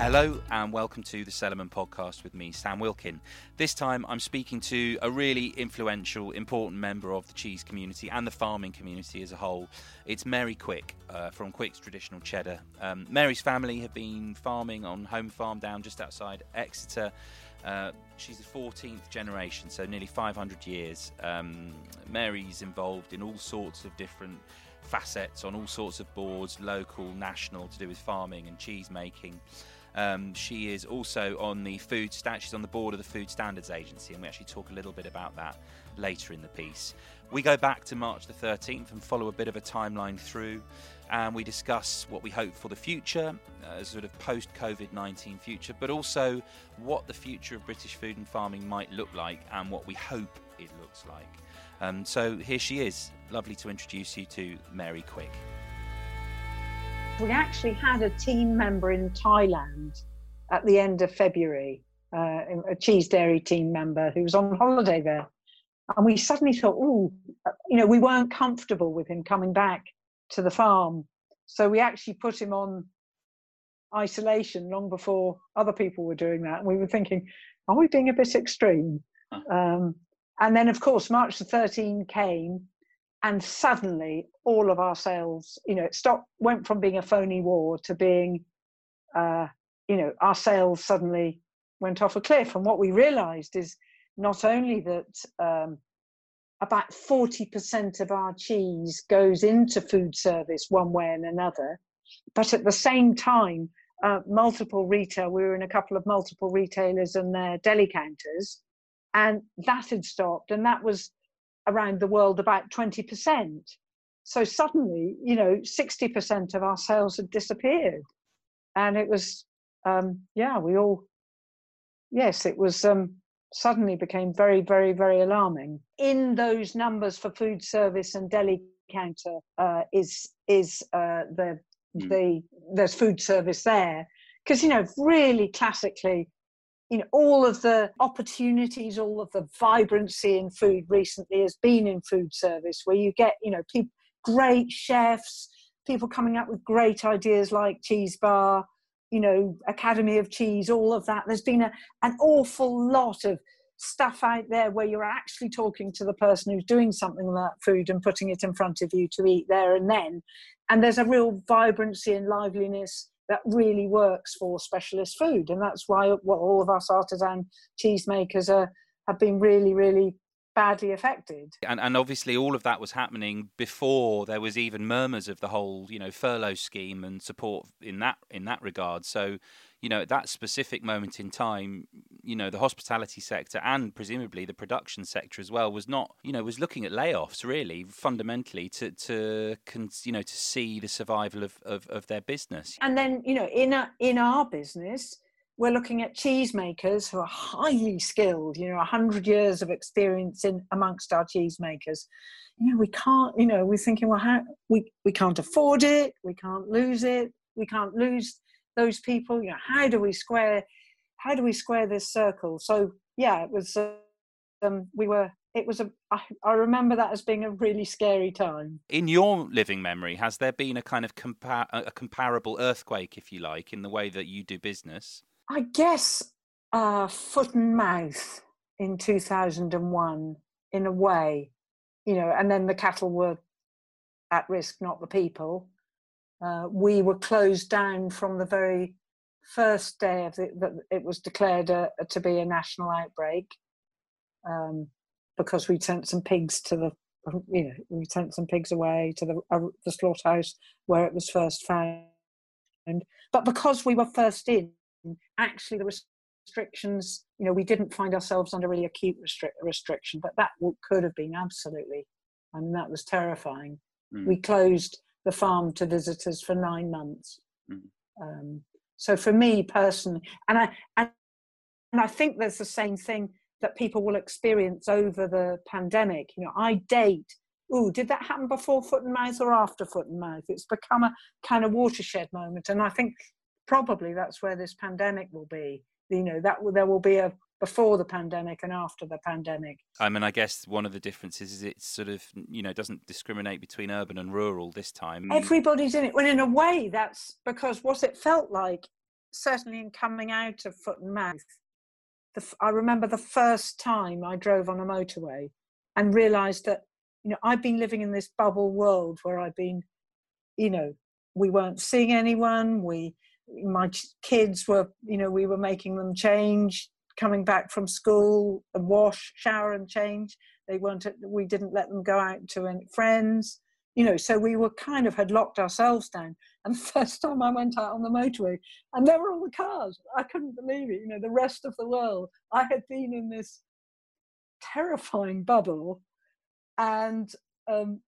Hello and welcome to the Cellarman podcast with me, Sam Wilkin. This time I'm speaking to a really influential, important member of the cheese community and the farming community as a whole. It's Mary Quick uh, from Quick's Traditional Cheddar. Um, Mary's family have been farming on home farm down just outside Exeter. Uh, she's the 14th generation, so nearly 500 years. Um, Mary's involved in all sorts of different facets on all sorts of boards, local, national, to do with farming and cheese making. Um, she is also on the food stand. She's on the board of the Food Standards Agency, and we actually talk a little bit about that later in the piece. We go back to March the 13th and follow a bit of a timeline through, and we discuss what we hope for the future, uh, sort of post COVID 19 future, but also what the future of British food and farming might look like and what we hope it looks like. Um, so here she is. Lovely to introduce you to Mary Quick. We actually had a team member in Thailand at the end of February, uh, a cheese dairy team member who was on holiday there. And we suddenly thought, oh, you know, we weren't comfortable with him coming back to the farm. So we actually put him on isolation long before other people were doing that. And we were thinking, are we being a bit extreme? Um, and then, of course, March the 13 came, and suddenly all of our sales, you know, it stopped, went from being a phony war to being, uh, you know, our sales suddenly went off a cliff. And what we realized is not only that um, about 40% of our cheese goes into food service one way and another, but at the same time, uh, multiple retail, we were in a couple of multiple retailers and their deli counters, and that had stopped. And that was around the world about 20%. So suddenly, you know, 60% of our sales had disappeared. And it was, um, yeah, we all, yes, it was um, suddenly became very, very, very alarming. In those numbers for food service and deli counter uh, is is uh, the mm. the there's food service there because you know really classically you know all of the opportunities all of the vibrancy in food recently has been in food service where you get you know people great chefs people coming up with great ideas like cheese bar you know academy of cheese all of that. There's been a, an awful lot of stuff out there where you're actually talking to the person who's doing something with that food and putting it in front of you to eat there and then. And there's a real vibrancy and liveliness that really works for specialist food. And that's why all of us artisan cheesemakers are, have been really, really badly affected. And, and obviously, all of that was happening before there was even murmurs of the whole, you know, furlough scheme and support in that in that regard. So, you know, at that specific moment in time, you know, the hospitality sector and presumably the production sector as well was not, you know, was looking at layoffs really fundamentally to, to you know, to see the survival of, of, of their business. And then, you know, in, a, in our business, we're looking at cheesemakers who are highly skilled, you know, 100 years of experience in amongst our cheesemakers. You know, we can't, you know, we're thinking, well, how, we, we can't afford it, we can't lose it, we can't lose those people you know how do we square how do we square this circle? So yeah it was um, we were it was a I, I remember that as being a really scary time. In your living memory has there been a kind of compa- a comparable earthquake if you like in the way that you do business? I guess uh, foot and mouth in 2001 in a way you know and then the cattle were at risk not the people uh, we were closed down from the very first day of the, that it was declared a, a, to be a national outbreak um, because we sent some pigs to the you know we sent some pigs away to the uh, the slaughterhouse where it was first found but because we were first in actually the restrictions you know we didn't find ourselves under really acute restric- restriction but that could have been absolutely I mean that was terrifying mm. we closed the farm to visitors for nine months. Mm. Um, so for me personally, and I and, and I think there's the same thing that people will experience over the pandemic. You know, I date. Oh, did that happen before foot and mouth or after foot and mouth? It's become a kind of watershed moment, and I think probably that's where this pandemic will be. You know, that there will be a before the pandemic and after the pandemic. I mean, I guess one of the differences is it sort of, you know, doesn't discriminate between urban and rural this time. Everybody's in it. Well, in a way, that's because what it felt like certainly in coming out of foot and mouth, the, I remember the first time I drove on a motorway and realised that you know I've been living in this bubble world where I've been, you know, we weren't seeing anyone. We my kids were you know we were making them change coming back from school and wash shower and change. They weren't we didn't let them go out to any friends you know so we were kind of had locked ourselves down. And the first time i went out on the motorway and there were all the cars. I couldn't believe it you know the rest of the world. I had been in this terrifying bubble and um,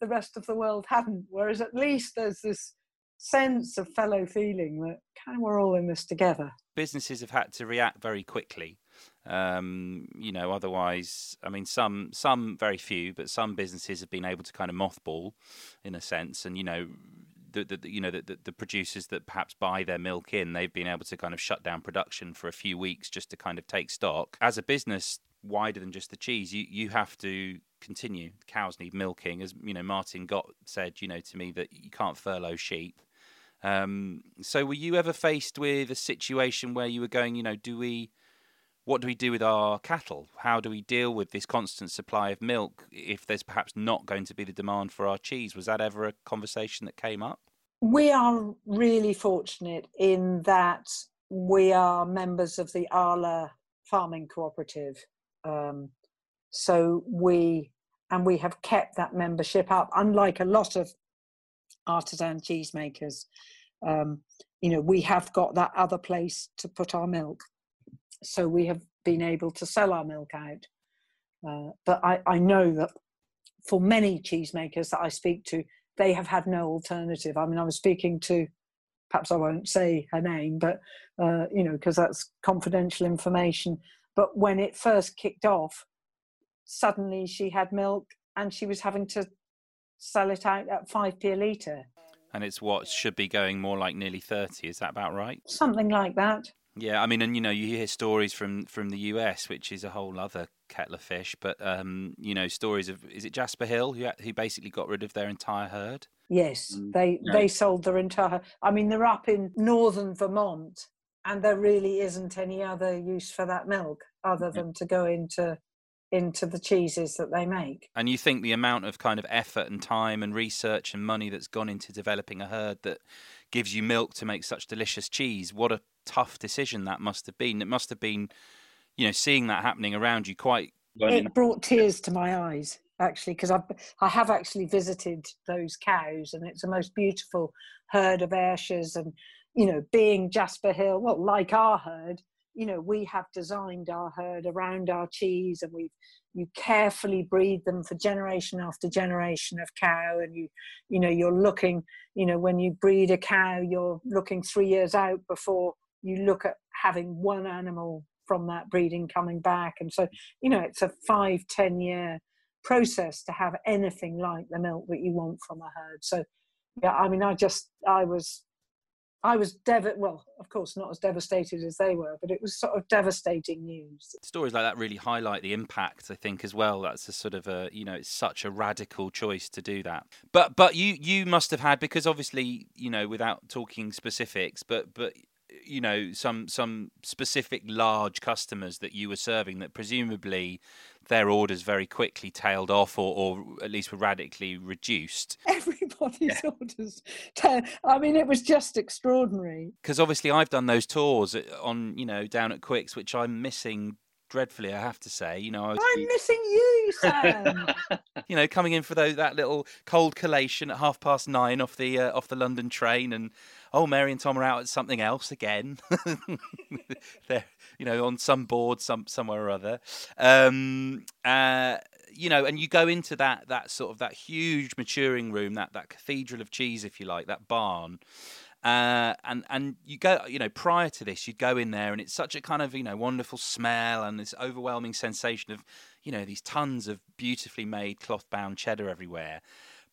the rest of the world hadn't. Whereas at least there's this sense of fellow feeling that kind of we're all in this together. Businesses have had to react very quickly. Um, you know, otherwise, I mean, some some very few, but some businesses have been able to kind of mothball, in a sense, and you know. The, the you know the, the, producers that perhaps buy their milk in they've been able to kind of shut down production for a few weeks just to kind of take stock as a business wider than just the cheese you you have to continue cows need milking as you know Martin Gott said you know to me that you can't furlough sheep um, so, were you ever faced with a situation where you were going, you know, do we, what do we do with our cattle? How do we deal with this constant supply of milk if there's perhaps not going to be the demand for our cheese? Was that ever a conversation that came up? We are really fortunate in that we are members of the Arla Farming Cooperative. Um, so we and we have kept that membership up, unlike a lot of artisan cheesemakers. Um, you know, we have got that other place to put our milk. So we have been able to sell our milk out. Uh, but I, I know that for many cheesemakers that I speak to, they have had no alternative. I mean, I was speaking to, perhaps I won't say her name, but, uh, you know, because that's confidential information. But when it first kicked off, suddenly she had milk and she was having to sell it out at 5p a litre. And it's what should be going more like nearly 30, is that about right? Something like that. Yeah, I mean, and you know, you hear stories from from the US, which is a whole other kettle of fish. But um, you know, stories of is it Jasper Hill who who basically got rid of their entire herd? Yes, mm. they yeah. they sold their entire. I mean, they're up in northern Vermont, and there really isn't any other use for that milk other than to go into into the cheeses that they make. And you think the amount of kind of effort and time and research and money that's gone into developing a herd that gives you milk to make such delicious cheese, what a tough decision that must have been. It must have been, you know, seeing that happening around you quite. It brought tears to my eyes actually because I I have actually visited those cows and it's the most beautiful herd of Ayrshire's and you know being Jasper Hill well like our herd you know we have designed our herd around our cheese and we've you carefully breed them for generation after generation of cow and you you know you're looking you know when you breed a cow you're looking three years out before you look at having one animal from that breeding coming back. And so you know it's a five ten year process to have anything like the milk that you want from a herd. So yeah i mean i just i was I was dev well, of course, not as devastated as they were, but it was sort of devastating news. Stories like that really highlight the impact, I think, as well. That's a sort of a you know, it's such a radical choice to do that. But but you you must have had because obviously you know without talking specifics, but but you know some some specific large customers that you were serving that presumably their orders very quickly tailed off or, or at least were radically reduced. Everybody's yeah. orders. I mean, it was just extraordinary. Because obviously, I've done those tours on, you know, down at Quicks, which I'm missing dreadfully, I have to say. You know, I am missing you, Sam. you know, coming in for those, that little cold collation at half past nine off the uh, off the London train, and oh, Mary and Tom are out at something else again. They're you know on some board, some somewhere or other. Um, uh, you know, and you go into that that sort of that huge maturing room, that that cathedral of cheese, if you like, that barn. Uh, and and you go, you know, prior to this, you'd go in there, and it's such a kind of you know wonderful smell and this overwhelming sensation of you know these tons of beautifully made cloth bound cheddar everywhere.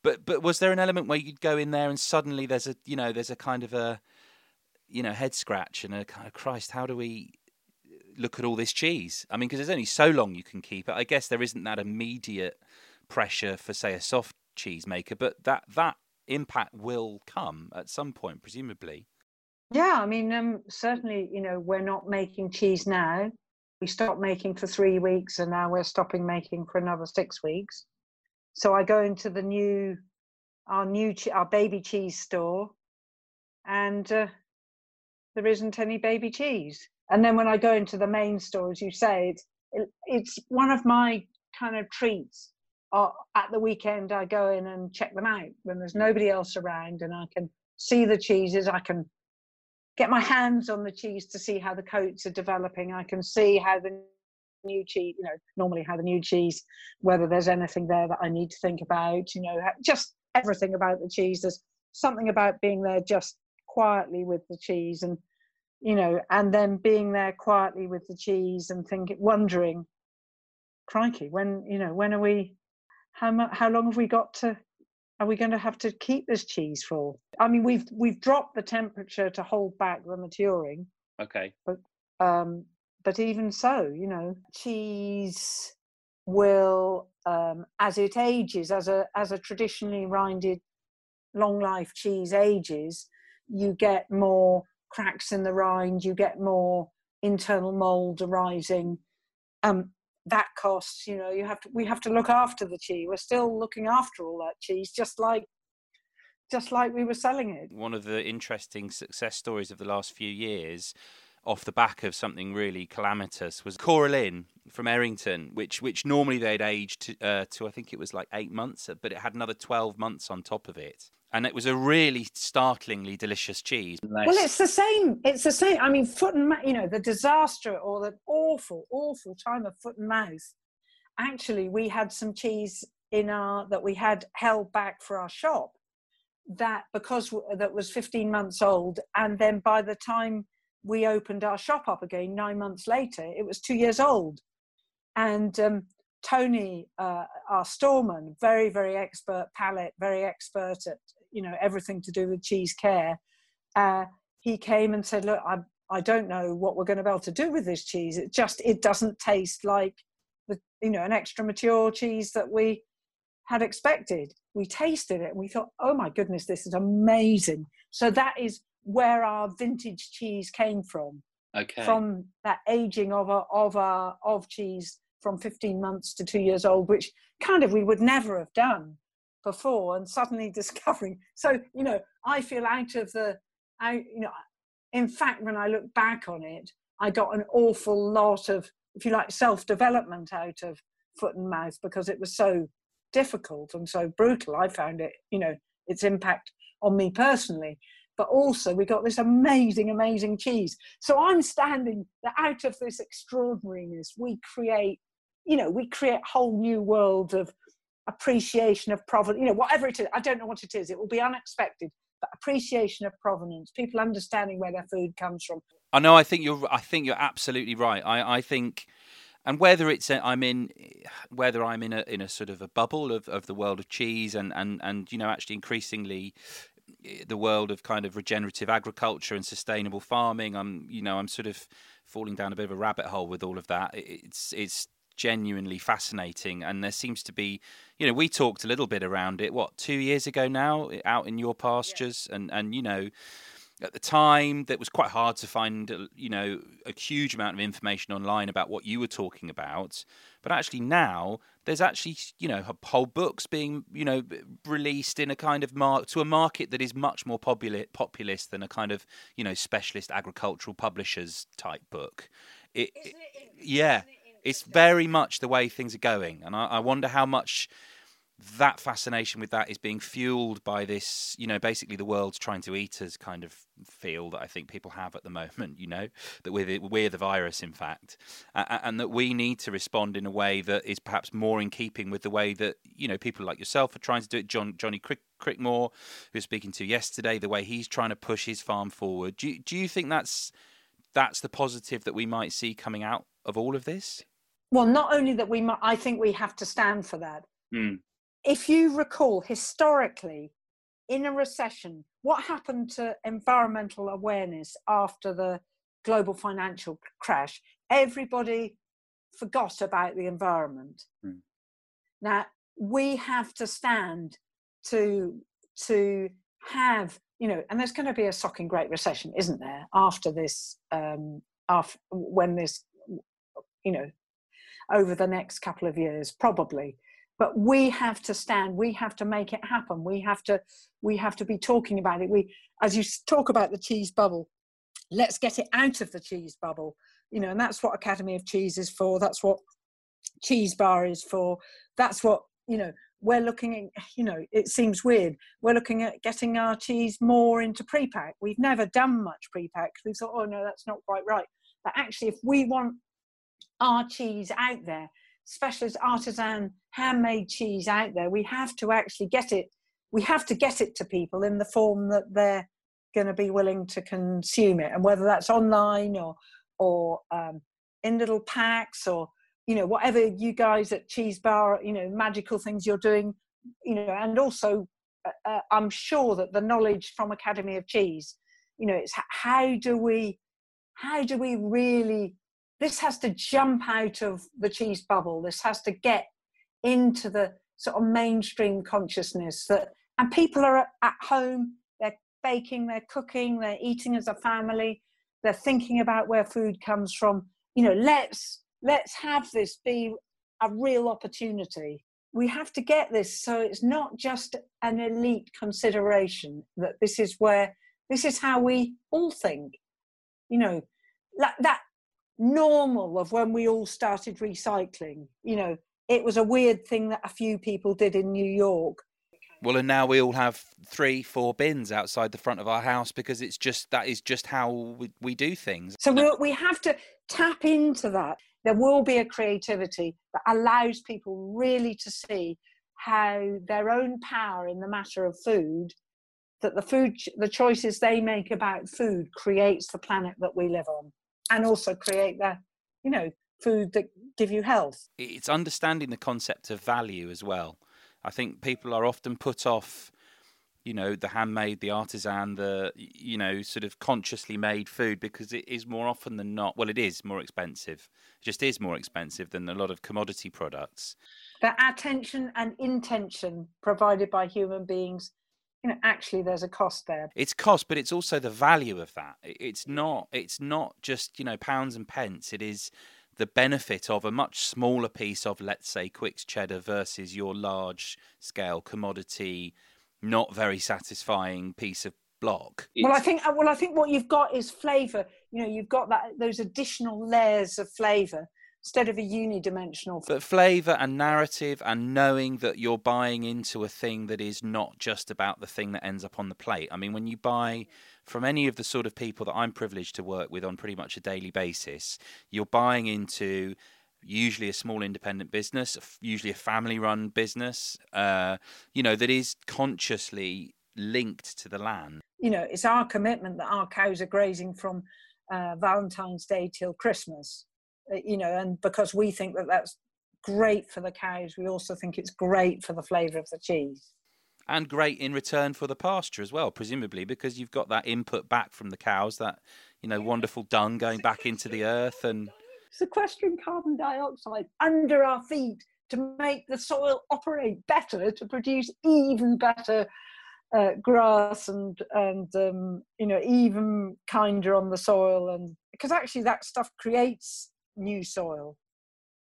But but was there an element where you'd go in there and suddenly there's a you know there's a kind of a you know head scratch and a kind of Christ, how do we look at all this cheese? I mean, because there's only so long you can keep it. I guess there isn't that immediate pressure for say a soft cheese maker, but that that impact will come at some point, presumably. Yeah, I mean, um, certainly, you know, we're not making cheese now. We stopped making for three weeks, and now we're stopping making for another six weeks. So I go into the new, our new, our baby cheese store, and uh, there isn't any baby cheese. And then when I go into the main store, as you say, it's it, it's one of my kind of treats. Uh, at the weekend, I go in and check them out when there's nobody else around, and I can see the cheeses. I can get my hands on the cheese to see how the coats are developing. I can see how the new cheese, you know, normally how the new cheese, whether there's anything there that I need to think about, you know, just everything about the cheese. There's something about being there just quietly with the cheese and, you know, and then being there quietly with the cheese and thinking, wondering, crikey, when, you know, when are we, how much, how long have we got to are we going to have to keep this cheese for? I mean, we've we've dropped the temperature to hold back the maturing. Okay. But um, but even so, you know, cheese will um, as it ages, as a as a traditionally rinded long life cheese ages, you get more cracks in the rind, you get more internal mold arising. Um, that costs you know you have to we have to look after the cheese we're still looking after all that cheese just like just like we were selling it one of the interesting success stories of the last few years off the back of something really calamitous was Corra Linn from Errington, which which normally they'd aged to, uh, to I think it was like eight months, but it had another twelve months on top of it and it was a really startlingly delicious cheese. Well, it's the same. It's the same. I mean, foot and mouth. You know, the disaster or the awful, awful time of foot and mouth. Actually, we had some cheese in our that we had held back for our shop that because that was 15 months old and then by the time we opened our shop up again nine months later. It was two years old. And um, tony uh, our storeman very very expert palate very expert at you know everything to do with cheese care uh, he came and said look i i don't know what we're going to be able to do with this cheese. It just it doesn't taste like the you know an extra mature cheese that we had expected. We tasted it and we thought oh my goodness this is amazing. So that is where our vintage cheese came from. Okay. From that aging of a, of our of cheese from 15 months to two years old which kind of we would never have done before and suddenly discovering so you know i feel out of the i you know in fact when i look back on it i got an awful lot of if you like self development out of foot and mouth because it was so difficult and so brutal. I found it you know its impact on me personally but also we got this amazing amazing cheese so i'm standing that out of this extraordinariness we create you know we create whole new world of appreciation of provenance, you know, whatever it is. I don't know what it is. It will be unexpected, but appreciation of provenance, people understanding where their food comes from. I know. I think you're. I think you're absolutely right. I. I think. And whether it's a, I'm in, whether I'm in a in a sort of a bubble of, of the world of cheese and, and, and you know actually increasingly the world of kind of regenerative agriculture and sustainable farming, I'm you know I'm sort of falling down a bit of a rabbit hole with all of that. It's it's genuinely fascinating. And there seems to be, you know, we talked a little bit around it, what, two years ago now, out in your pastures. Yeah. And, and, you know, at the time that was quite hard to find uh, you know a huge amount of information online about what you were talking about but actually now there's actually you know whole books being you know released in a kind of mark to a market that is much more popular populist than a kind of you know specialist agricultural publishers type book. It, it, yeah it's very much the way things are going, and I, I wonder how much that fascination with that is being fueled by this, you know, basically the world's trying to eat us kind of feel that I think people have at the moment, you know, that we're the, we're the virus, in fact, uh, and that we need to respond in a way that is perhaps more in keeping with the way that, you know, people like yourself are trying to do it. John Johnny Crick, Crickmore, who was speaking to yesterday, the way he's trying to push his farm forward. Do you, do you think that's that's the positive that we might see coming out of all of this? well not only that we i think we have to stand for that mm. If you recall historically in a recession what happened to environmental awareness after the global financial crash everybody forgot about the environment mm. now we have to stand to to have you know, and there's going to be a socking great recession, isn't there? After this, um, after when this, you know, over the next couple of years, probably. But we have to stand. We have to make it happen. We have to. We have to be talking about it. We, as you talk about the cheese bubble, let's get it out of the cheese bubble. You know, and that's what Academy of Cheese is for. That's what Cheese Bar is for. That's what you know we're looking at you know it seems weird we're looking at getting our cheese more into pre-pack we've never done much pre-pack we thought oh no that's not quite right but actually if we want our cheese out there specialist artisan handmade cheese out there. We have to actually get it we have to get it to people in the form that they're going to be willing to consume it. And whether that's online or or um, in little packs or you know whatever you guys at cheese bar you know magical things you're doing you know and also uh, uh, i'm sure that the knowledge from academy of cheese you know it's how do we how do we really this has to jump out of the cheese bubble this has to get into the sort of mainstream consciousness that and people are at home they're baking they're cooking they're eating as a family they're thinking about where food comes from you know let's let's have this be a real opportunity. We have to get this so it's not just an elite consideration that this is where this is how we all think. You know, that, that normal of when we all started recycling, you know, it was a weird thing that a few people did in New York. Well, and now we all have three, four bins outside the front of our house because it's just that is just how we, we do things. So we we have to tap into that there will be a creativity that allows people really to see how their own power in the matter of food that the food the choices they make about food creates the planet that we live on and also create the you know food that give you health. It's understanding the concept of value as well. I think people are often put off you know the handmade the artisan the you know sort of consciously made food because it is more often than not well it is more expensive. It just is more expensive than a lot of commodity products. The attention and intention provided by human beings you know actually there's a cost there it's cost but it's also the value of that it's not it's not just you know pounds and pence it is the benefit of a much smaller piece of let's say Quicks cheddar versus your large scale commodity not very satisfying piece of block. Well, I think well, I think what you've got is flavour. You know, you've got that those additional layers of flavour instead of a unidimensional. But flavour and narrative and knowing that you're buying into a thing that is not just about the thing that ends up on the plate. I mean, when you buy from any of the sort of people that I'm privileged to work with on pretty much a daily basis, you're buying into usually a small independent business, usually a family run business, uh, you know, that is consciously linked to the land. You know, it's our commitment that our cows are grazing from uh, Valentine's Day till Christmas, you know, and because we think that that's great for the cows, we also think it's great for the flavour of the cheese. And great in return for the pasture as well, presumably, because you've got that input back from the cows, that, you know, wonderful dung going back into the earth and sequestering carbon dioxide under our feet to make the soil operate better to produce even better uh, grass and and um, you know even kinder on the soil and because actually that stuff creates new soil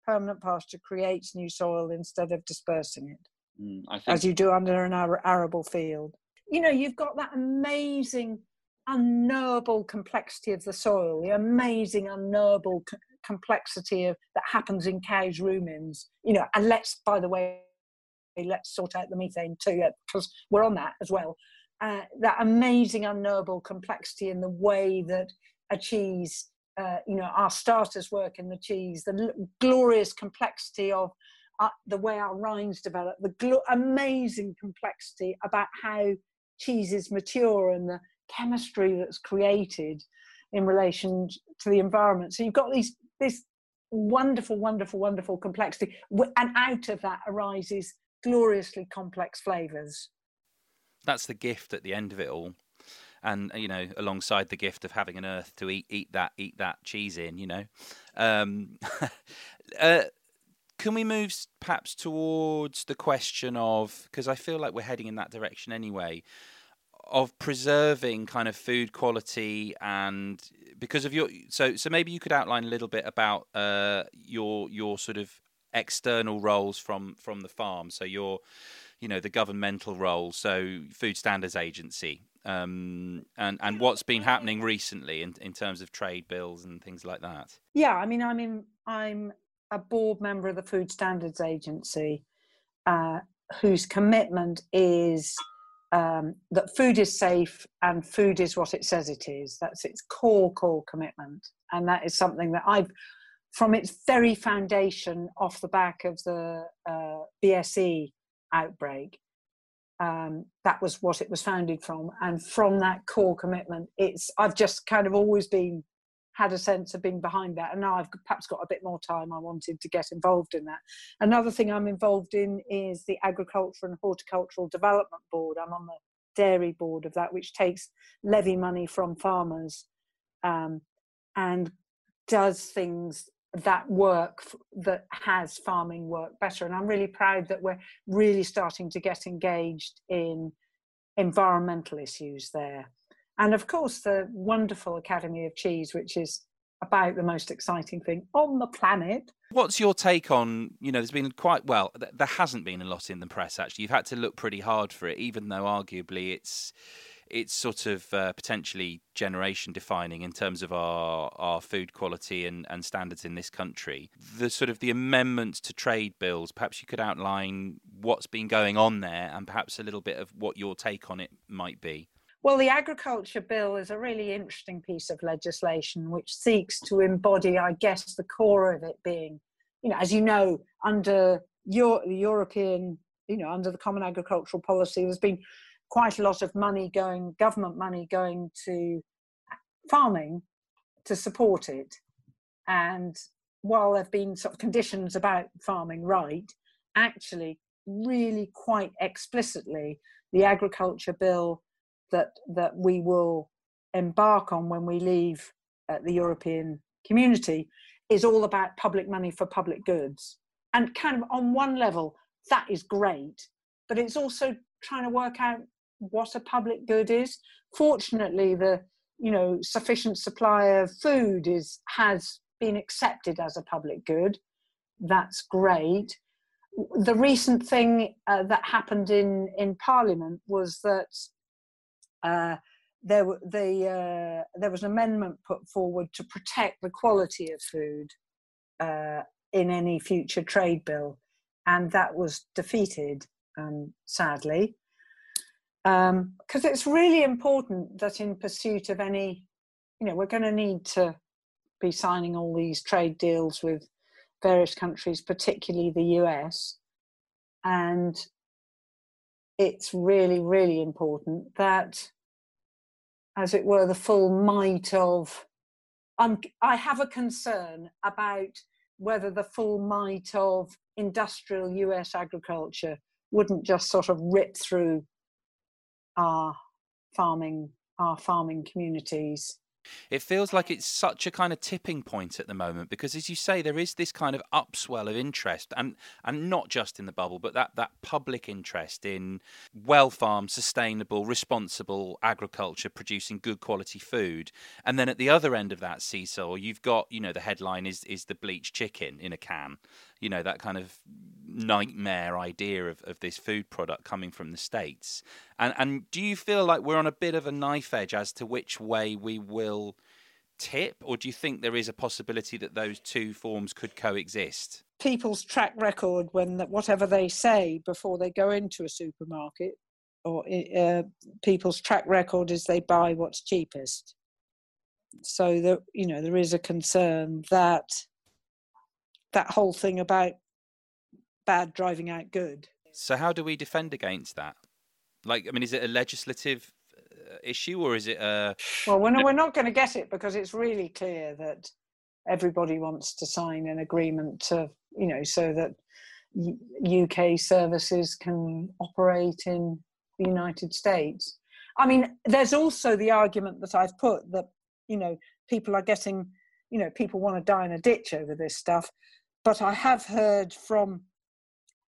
permanent pasture creates new soil instead of dispersing it mm, as you do under an arable field you know you've got that amazing unknowable complexity of the soil the amazing unknowable complexity of that happens in cows' rumens. You know, and let's, by the way, let's sort out the methane too, because we're on that as well. Uh, that amazing, unknowable complexity in the way that a cheese, uh, you know, our starters work in the cheese, the l- glorious complexity of uh, the way our rinds develop, the gl- amazing complexity about how cheeses mature and the chemistry that's created in relation to the environment. So you've got these this wonderful, wonderful, wonderful complexity. And out of that arises gloriously complex flavours. That's the gift at the end of it all. And you know, alongside the gift of having an earth to eat, eat that, eat that cheese in, you know, um, uh, can we move perhaps towards the question of because I feel like we're heading in that direction anyway of preserving kind of food quality and because of your so so maybe you could outline a little bit about uh, your your sort of external roles from from the farm. So your you know the governmental role, so Food Standards Agency, um, and and what's been happening recently in in terms of trade bills and things like that. Yeah, I mean, I'm I'm a board member of the Food Standards Agency, uh, whose commitment is um, that food is safe and food is what it says it is. That's its core, core commitment. And that is something that I've, from its very foundation, off the back of the uh, BSE outbreak, um, that was what it was founded from. And from that core commitment, it's I've just kind of always been had a sense of being behind that. And now I've perhaps got a bit more time. I wanted to get involved in that. Another thing I'm involved in is the Agriculture and Horticultural Development Board. I'm on the dairy board of that, which takes levy money from farmers um, and does things that work that has farming work better. And I'm really proud that we're really starting to get engaged in environmental issues there and of course the wonderful Academy of Cheese, which is about the most exciting thing on the planet. What's your take on, you know, there's been quite, well, there hasn't been a lot in the press actually. You've had to look pretty hard for it, even though arguably it's it's sort of uh, potentially generation defining in terms of our our food quality and, and standards in this country. The sort of the amendments to trade bills, perhaps you could outline what's been going on there and perhaps a little bit of what your take on it might be. Well, the Agriculture Bill is a really interesting piece of legislation which seeks to embody, I guess, the core of it being, you know, as you know, under your, the European, you know, under the Common Agricultural Policy, there's been quite a lot of money going, government money going to farming to support it. And while there have been sort of conditions about farming right, actually, really quite explicitly, the Agriculture Bill that that we will embark on when we leave uh, the European community is all about public money for public goods. And kind of on one level, that is great, but it's also trying to work out what a public good is. Fortunately, the you know sufficient supply of food is has been accepted as a public good. That's great. The recent thing uh, that happened in in Parliament was that uh, there, the, uh, there was an amendment put forward to protect the quality of food uh, in any future trade bill, and that was defeated, um, sadly. Because um, it's really important that in pursuit of any, you know, we're going to need to be signing all these trade deals with various countries, particularly the US. And it's really, really important that, as it were, the full might of. Um, I have a concern about whether the full might of industrial US agriculture wouldn't just sort of rip through our farming our farming communities it feels like it's such a kind of tipping point at the moment because, as you say, there is this kind of upswell of interest, and and not just in the bubble, but that that public interest in well farmed, sustainable, responsible agriculture producing good quality food. And then at the other end of that seesaw, you've got you know the headline is is the bleached chicken in a can, you know that kind of nightmare idea of, of this food product coming from the states. And and do you feel like we're on a bit of a knife edge as to which way we will tip? Or do you think there is a possibility that those two forms could coexist? People's track record when whatever they say before they go into a supermarket or uh, people's track record is they buy what's cheapest. So that you know there is a concern that that whole thing about bad driving out good. So how do we defend against that? Like, I mean, is it a legislative uh, issue or is it a? Well, we're not, we're not going to get it because it's really clear that everybody wants to sign an agreement to, you know, so that UK services can operate in the United States. I mean, there's also the argument that I've put that, you know, people are getting, you know, people want to die in a ditch over this stuff. But I have heard from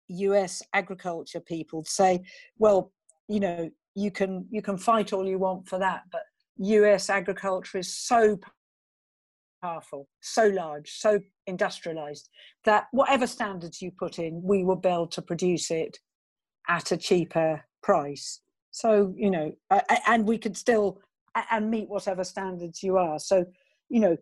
US agriculture people say, well, you know, you can you can fight all you want for that, but U.S. agriculture is so powerful, so large, so industrialized that whatever standards you put in, we will be able to produce it at a cheaper price. So you know, and we could still and meet whatever standards you are. So you know,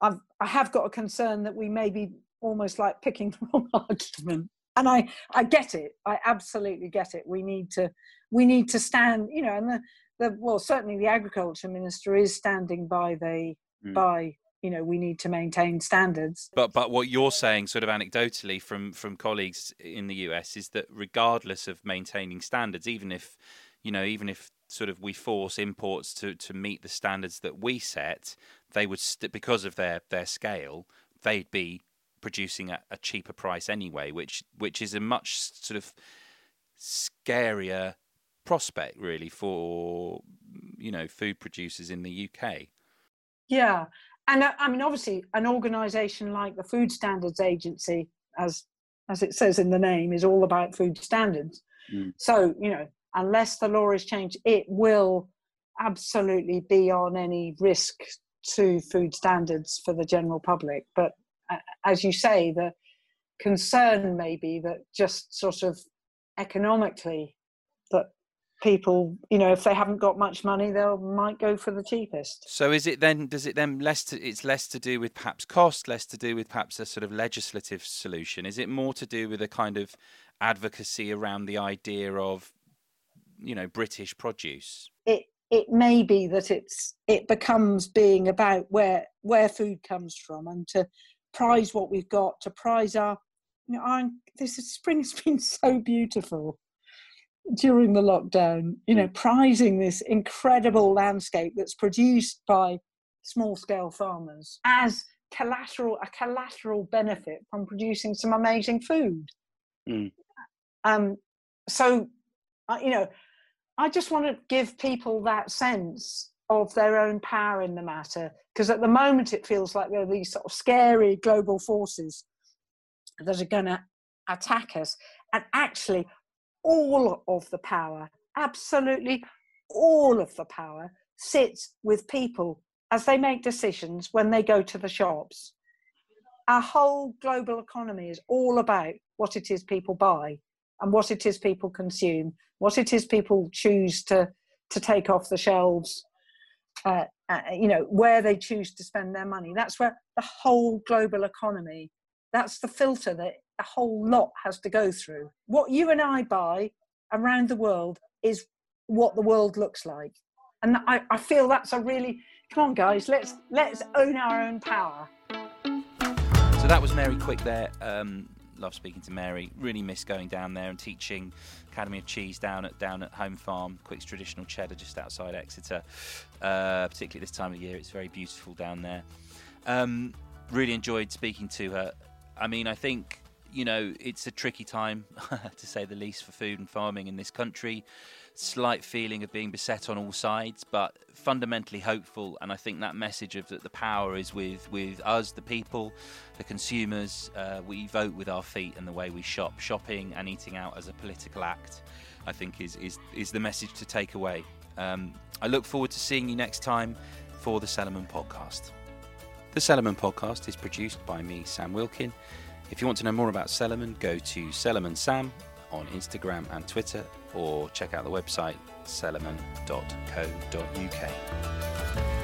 I've I have got a concern that we may be almost like picking the wrong argument. And I, I get it. I absolutely get it. We need to, we need to stand. You know, and the, the well, certainly the agriculture minister is standing by the mm. by you know we need to maintain standards but but what you're saying sort of anecdotally from from colleagues in the US is that regardless of maintaining standards even if you know even if sort of we force imports to to meet the standards that we set they would st- because of their their scale they'd be producing at a cheaper price anyway which which is a much sort of scarier prospect really for you know food producers in the UK yeah and uh, I mean, obviously, an organisation like the Food Standards Agency, as as it says in the name, is all about food standards. Mm. So you know, unless the law is changed, it will absolutely be on any risk to food standards for the general public. But as you say, the concern maybe that just sort of economically that people you know if they haven't got much money they might go for the cheapest. So is it then does it then less to, it's less to do with perhaps cost less to do with perhaps a sort of legislative solution? Is it more to do with a kind of advocacy around the idea of you know british produce? It it may be that it's it becomes being about where where food comes from and to prize what we've got to prize our you know I'm, this spring's been so beautiful during the lockdown, you know, prizing this incredible landscape that's produced by small scale farmers as collateral a collateral benefit from producing some amazing food. Mm. Um, so, uh, you know, I just want to give people that sense of their own power in the matter because at the moment it feels like there are these sort of scary global forces that are going to attack us and actually all of the power, absolutely all of the power, sits with people as they make decisions when they go to the shops. Our whole global economy is all about what it is people buy and what it is people consume, what it is people choose to, to take off the shelves, uh, uh, you know, where they choose to spend their money. That's where the whole global economy, that's the filter that a whole lot has to go through. What you and I buy around the world is what the world looks like. And I, I feel that's a really come on guys, let's let's own our own power. So that was Mary Quick there. Um, love speaking to Mary. Really miss going down there and teaching Academy of Cheese down at down at Home Farm, Quick's traditional cheddar just outside Exeter. Uh, particularly this time of year, it's very beautiful down there. Um, really enjoyed speaking to her. I mean, I think you know, it's a tricky time, to say the least, for food and farming in this country. Slight feeling of being beset on all sides, but fundamentally hopeful. And I think that message of that the power is with with us, the people, the consumers. Uh, we vote with our feet and the way we shop. Shopping and eating out as a political act, I think, is is is the message to take away. Um, I look forward to seeing you next time for the Cellarman Podcast. The Cellarman Podcast is produced by me, Sam Wilkin. If you want to know more about Cellarman, go to Cellarman Sam on Instagram and Twitter or check out the website cellarman.co.uk.